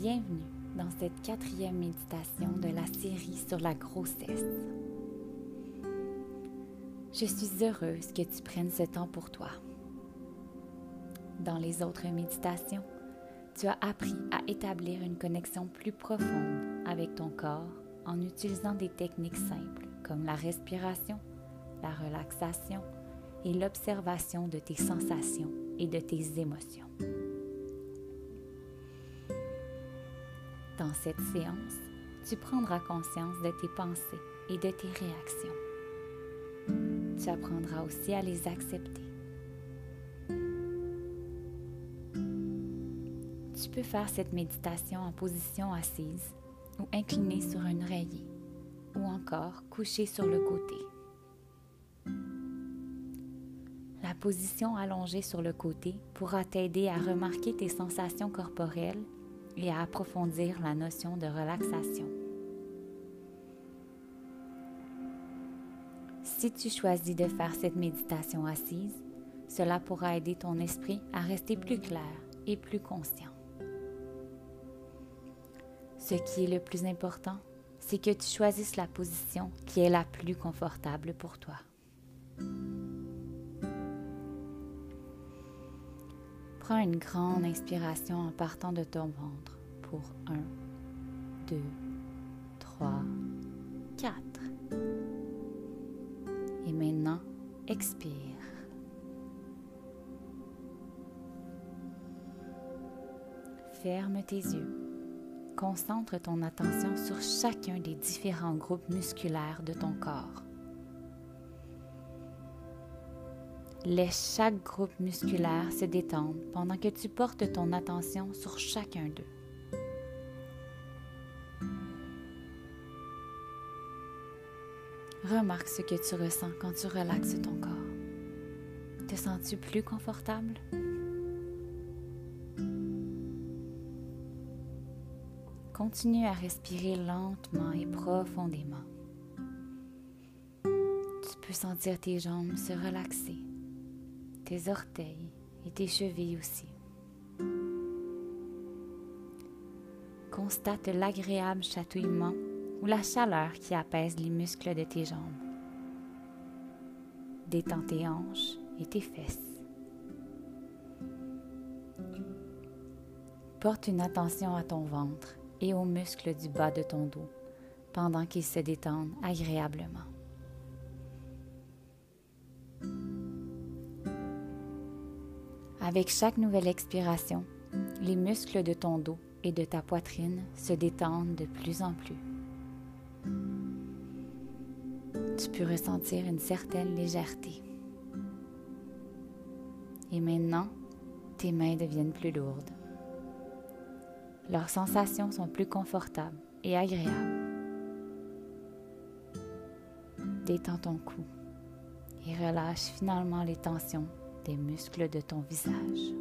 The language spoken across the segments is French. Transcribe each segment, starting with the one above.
Bienvenue dans cette quatrième méditation de la série sur la grossesse. Je suis heureuse que tu prennes ce temps pour toi. Dans les autres méditations, tu as appris à établir une connexion plus profonde avec ton corps en utilisant des techniques simples comme la respiration, la relaxation et l'observation de tes sensations et de tes émotions. Dans cette séance, tu prendras conscience de tes pensées et de tes réactions. Tu apprendras aussi à les accepter. Tu peux faire cette méditation en position assise ou incliné sur un oreiller ou encore couché sur le côté. La position allongée sur le côté pourra t'aider à remarquer tes sensations corporelles et à approfondir la notion de relaxation. Si tu choisis de faire cette méditation assise, cela pourra aider ton esprit à rester plus clair et plus conscient. Ce qui est le plus important, c'est que tu choisisses la position qui est la plus confortable pour toi. Prends une grande inspiration en partant de ton ventre pour 1, 2, 3, 4. Et maintenant, expire. Ferme tes yeux. Concentre ton attention sur chacun des différents groupes musculaires de ton corps. Laisse chaque groupe musculaire se détendre pendant que tu portes ton attention sur chacun d'eux. Remarque ce que tu ressens quand tu relaxes ton corps. Te sens-tu plus confortable? Continue à respirer lentement et profondément. Tu peux sentir tes jambes se relaxer tes orteils et tes chevilles aussi. Constate l'agréable chatouillement ou la chaleur qui apaise les muscles de tes jambes. Détends tes hanches et tes fesses. Porte une attention à ton ventre et aux muscles du bas de ton dos pendant qu'ils se détendent agréablement. Avec chaque nouvelle expiration, les muscles de ton dos et de ta poitrine se détendent de plus en plus. Tu peux ressentir une certaine légèreté. Et maintenant, tes mains deviennent plus lourdes. Leurs sensations sont plus confortables et agréables. Détends ton cou et relâche finalement les tensions muscles de ton visage.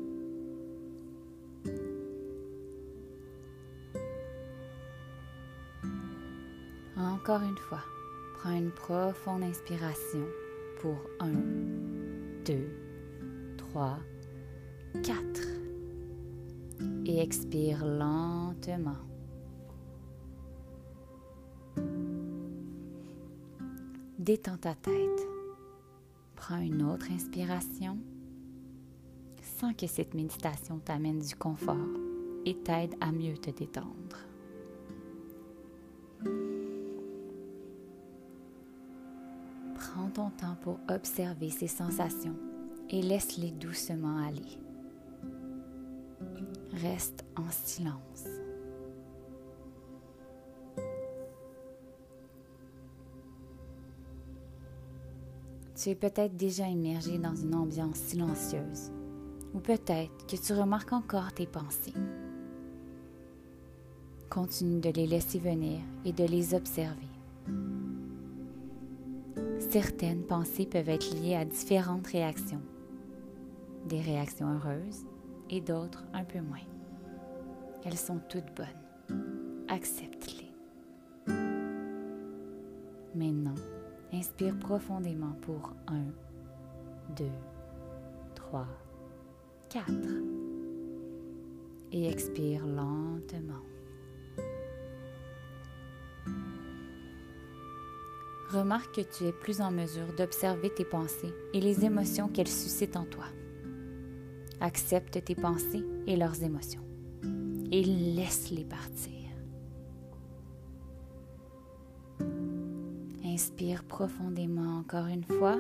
Encore une fois, prends une profonde inspiration pour 1, 2, 3, 4 et expire lentement. Détends ta tête. Prends une autre inspiration sans que cette méditation t'amène du confort et t'aide à mieux te détendre. Prends ton temps pour observer ces sensations et laisse-les doucement aller. Reste en silence. Tu es peut-être déjà immergé dans une ambiance silencieuse ou peut-être que tu remarques encore tes pensées. Continue de les laisser venir et de les observer. Certaines pensées peuvent être liées à différentes réactions. Des réactions heureuses et d'autres un peu moins. Elles sont toutes bonnes. Accepte-les. Maintenant, inspire profondément pour 1, 2, 3, 4. Et expire lentement. Remarque que tu es plus en mesure d'observer tes pensées et les émotions qu'elles suscitent en toi. Accepte tes pensées et leurs émotions et laisse-les partir. Inspire profondément encore une fois.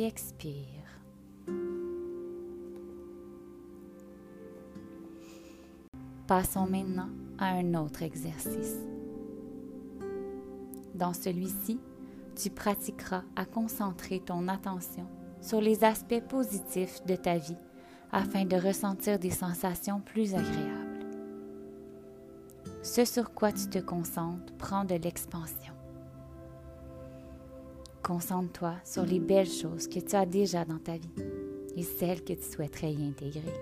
Expire. Passons maintenant à un autre exercice. Dans celui-ci, tu pratiqueras à concentrer ton attention sur les aspects positifs de ta vie afin de ressentir des sensations plus agréables. Ce sur quoi tu te concentres prend de l'expansion. Concentre-toi sur les belles choses que tu as déjà dans ta vie et celles que tu souhaiterais y intégrer.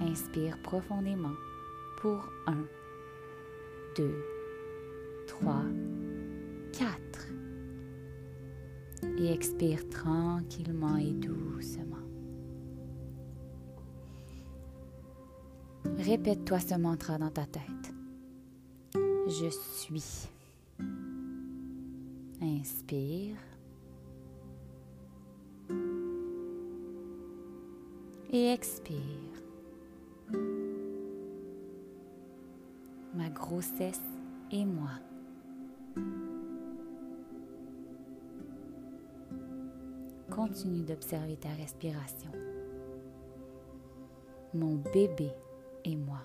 Inspire profondément pour 1, 2, 3, 4. Et expire tranquillement et doucement. Répète-toi ce mantra dans ta tête. Je suis. Inspire. Et expire. Ma grossesse et moi. Continue d'observer ta respiration. Mon bébé et moi.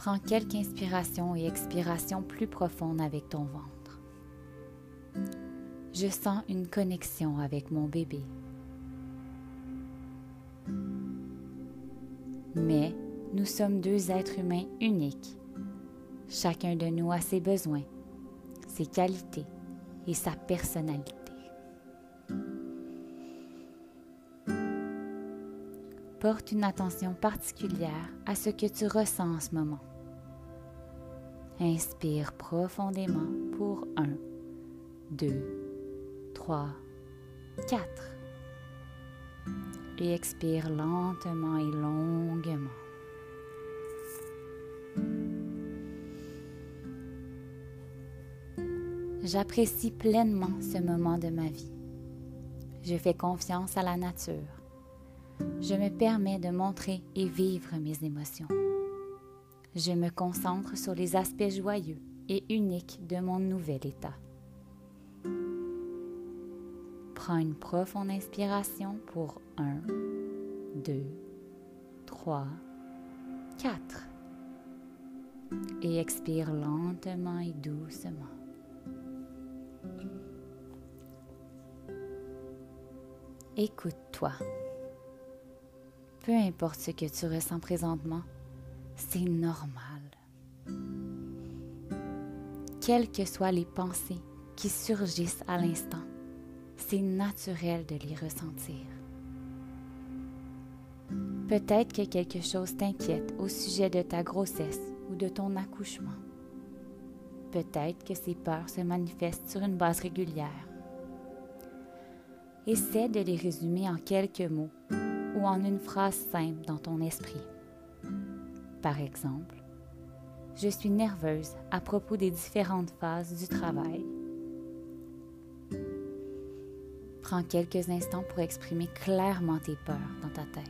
Prends quelques inspirations et expirations plus profondes avec ton ventre. Je sens une connexion avec mon bébé. Mais nous sommes deux êtres humains uniques. Chacun de nous a ses besoins, ses qualités et sa personnalité. Porte une attention particulière à ce que tu ressens en ce moment. Inspire profondément pour 1, 2, 3, 4. Et expire lentement et longuement. J'apprécie pleinement ce moment de ma vie. Je fais confiance à la nature je me permets de montrer et vivre mes émotions. Je me concentre sur les aspects joyeux et uniques de mon nouvel état. Prends une profonde inspiration pour 1, 2, 3, 4 et expire lentement et doucement. Écoute-toi. Peu importe ce que tu ressens présentement, c'est normal. Quelles que soient les pensées qui surgissent à l'instant, c'est naturel de les ressentir. Peut-être que quelque chose t'inquiète au sujet de ta grossesse ou de ton accouchement. Peut-être que ces peurs se manifestent sur une base régulière. Essaie de les résumer en quelques mots ou en une phrase simple dans ton esprit. Par exemple, je suis nerveuse à propos des différentes phases du travail. Prends quelques instants pour exprimer clairement tes peurs dans ta tête.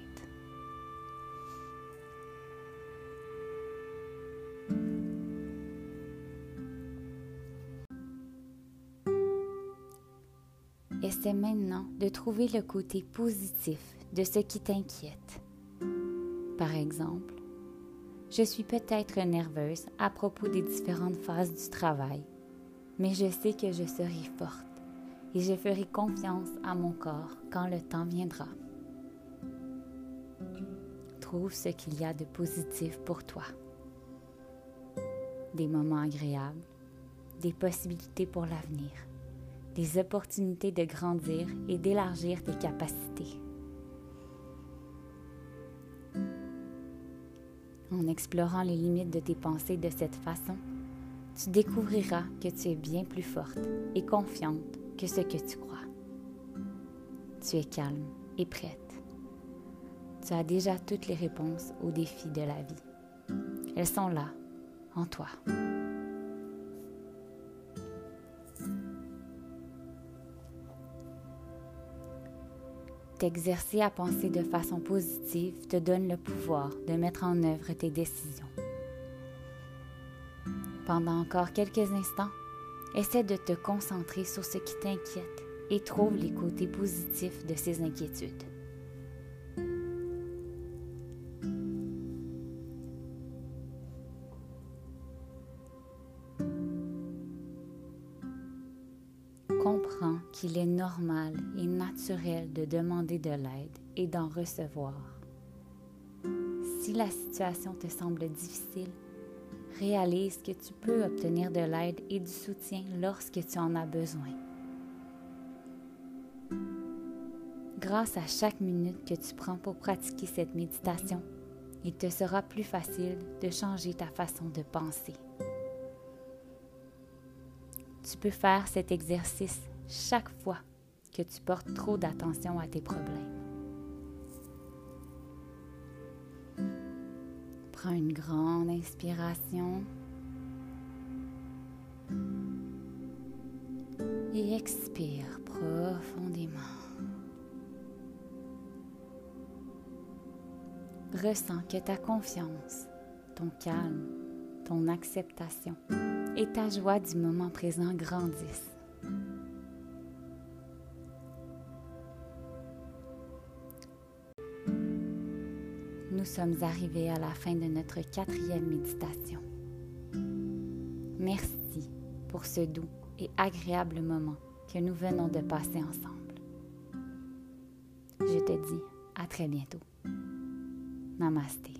Essaie maintenant de trouver le côté positif de ce qui t'inquiète. Par exemple, je suis peut-être nerveuse à propos des différentes phases du travail, mais je sais que je serai forte et je ferai confiance à mon corps quand le temps viendra. Trouve ce qu'il y a de positif pour toi. Des moments agréables, des possibilités pour l'avenir, des opportunités de grandir et d'élargir tes capacités. En explorant les limites de tes pensées de cette façon, tu découvriras que tu es bien plus forte et confiante que ce que tu crois. Tu es calme et prête. tu as déjà toutes les réponses aux défis de la vie. Elles sont là, en toi. T'exercer à penser de façon positive te donne le pouvoir de mettre en œuvre tes décisions. Pendant encore quelques instants, essaie de te concentrer sur ce qui t'inquiète et trouve les côtés positifs de ces inquiétudes. Normal et naturel de demander de l'aide et d'en recevoir. Si la situation te semble difficile, réalise que tu peux obtenir de l'aide et du soutien lorsque tu en as besoin. Grâce à chaque minute que tu prends pour pratiquer cette méditation, il te sera plus facile de changer ta façon de penser. Tu peux faire cet exercice chaque fois que tu portes trop d'attention à tes problèmes. Prends une grande inspiration et expire profondément. Ressens que ta confiance, ton calme, ton acceptation et ta joie du moment présent grandissent. Nous sommes arrivés à la fin de notre quatrième méditation. Merci pour ce doux et agréable moment que nous venons de passer ensemble. Je te dis à très bientôt. Namaste.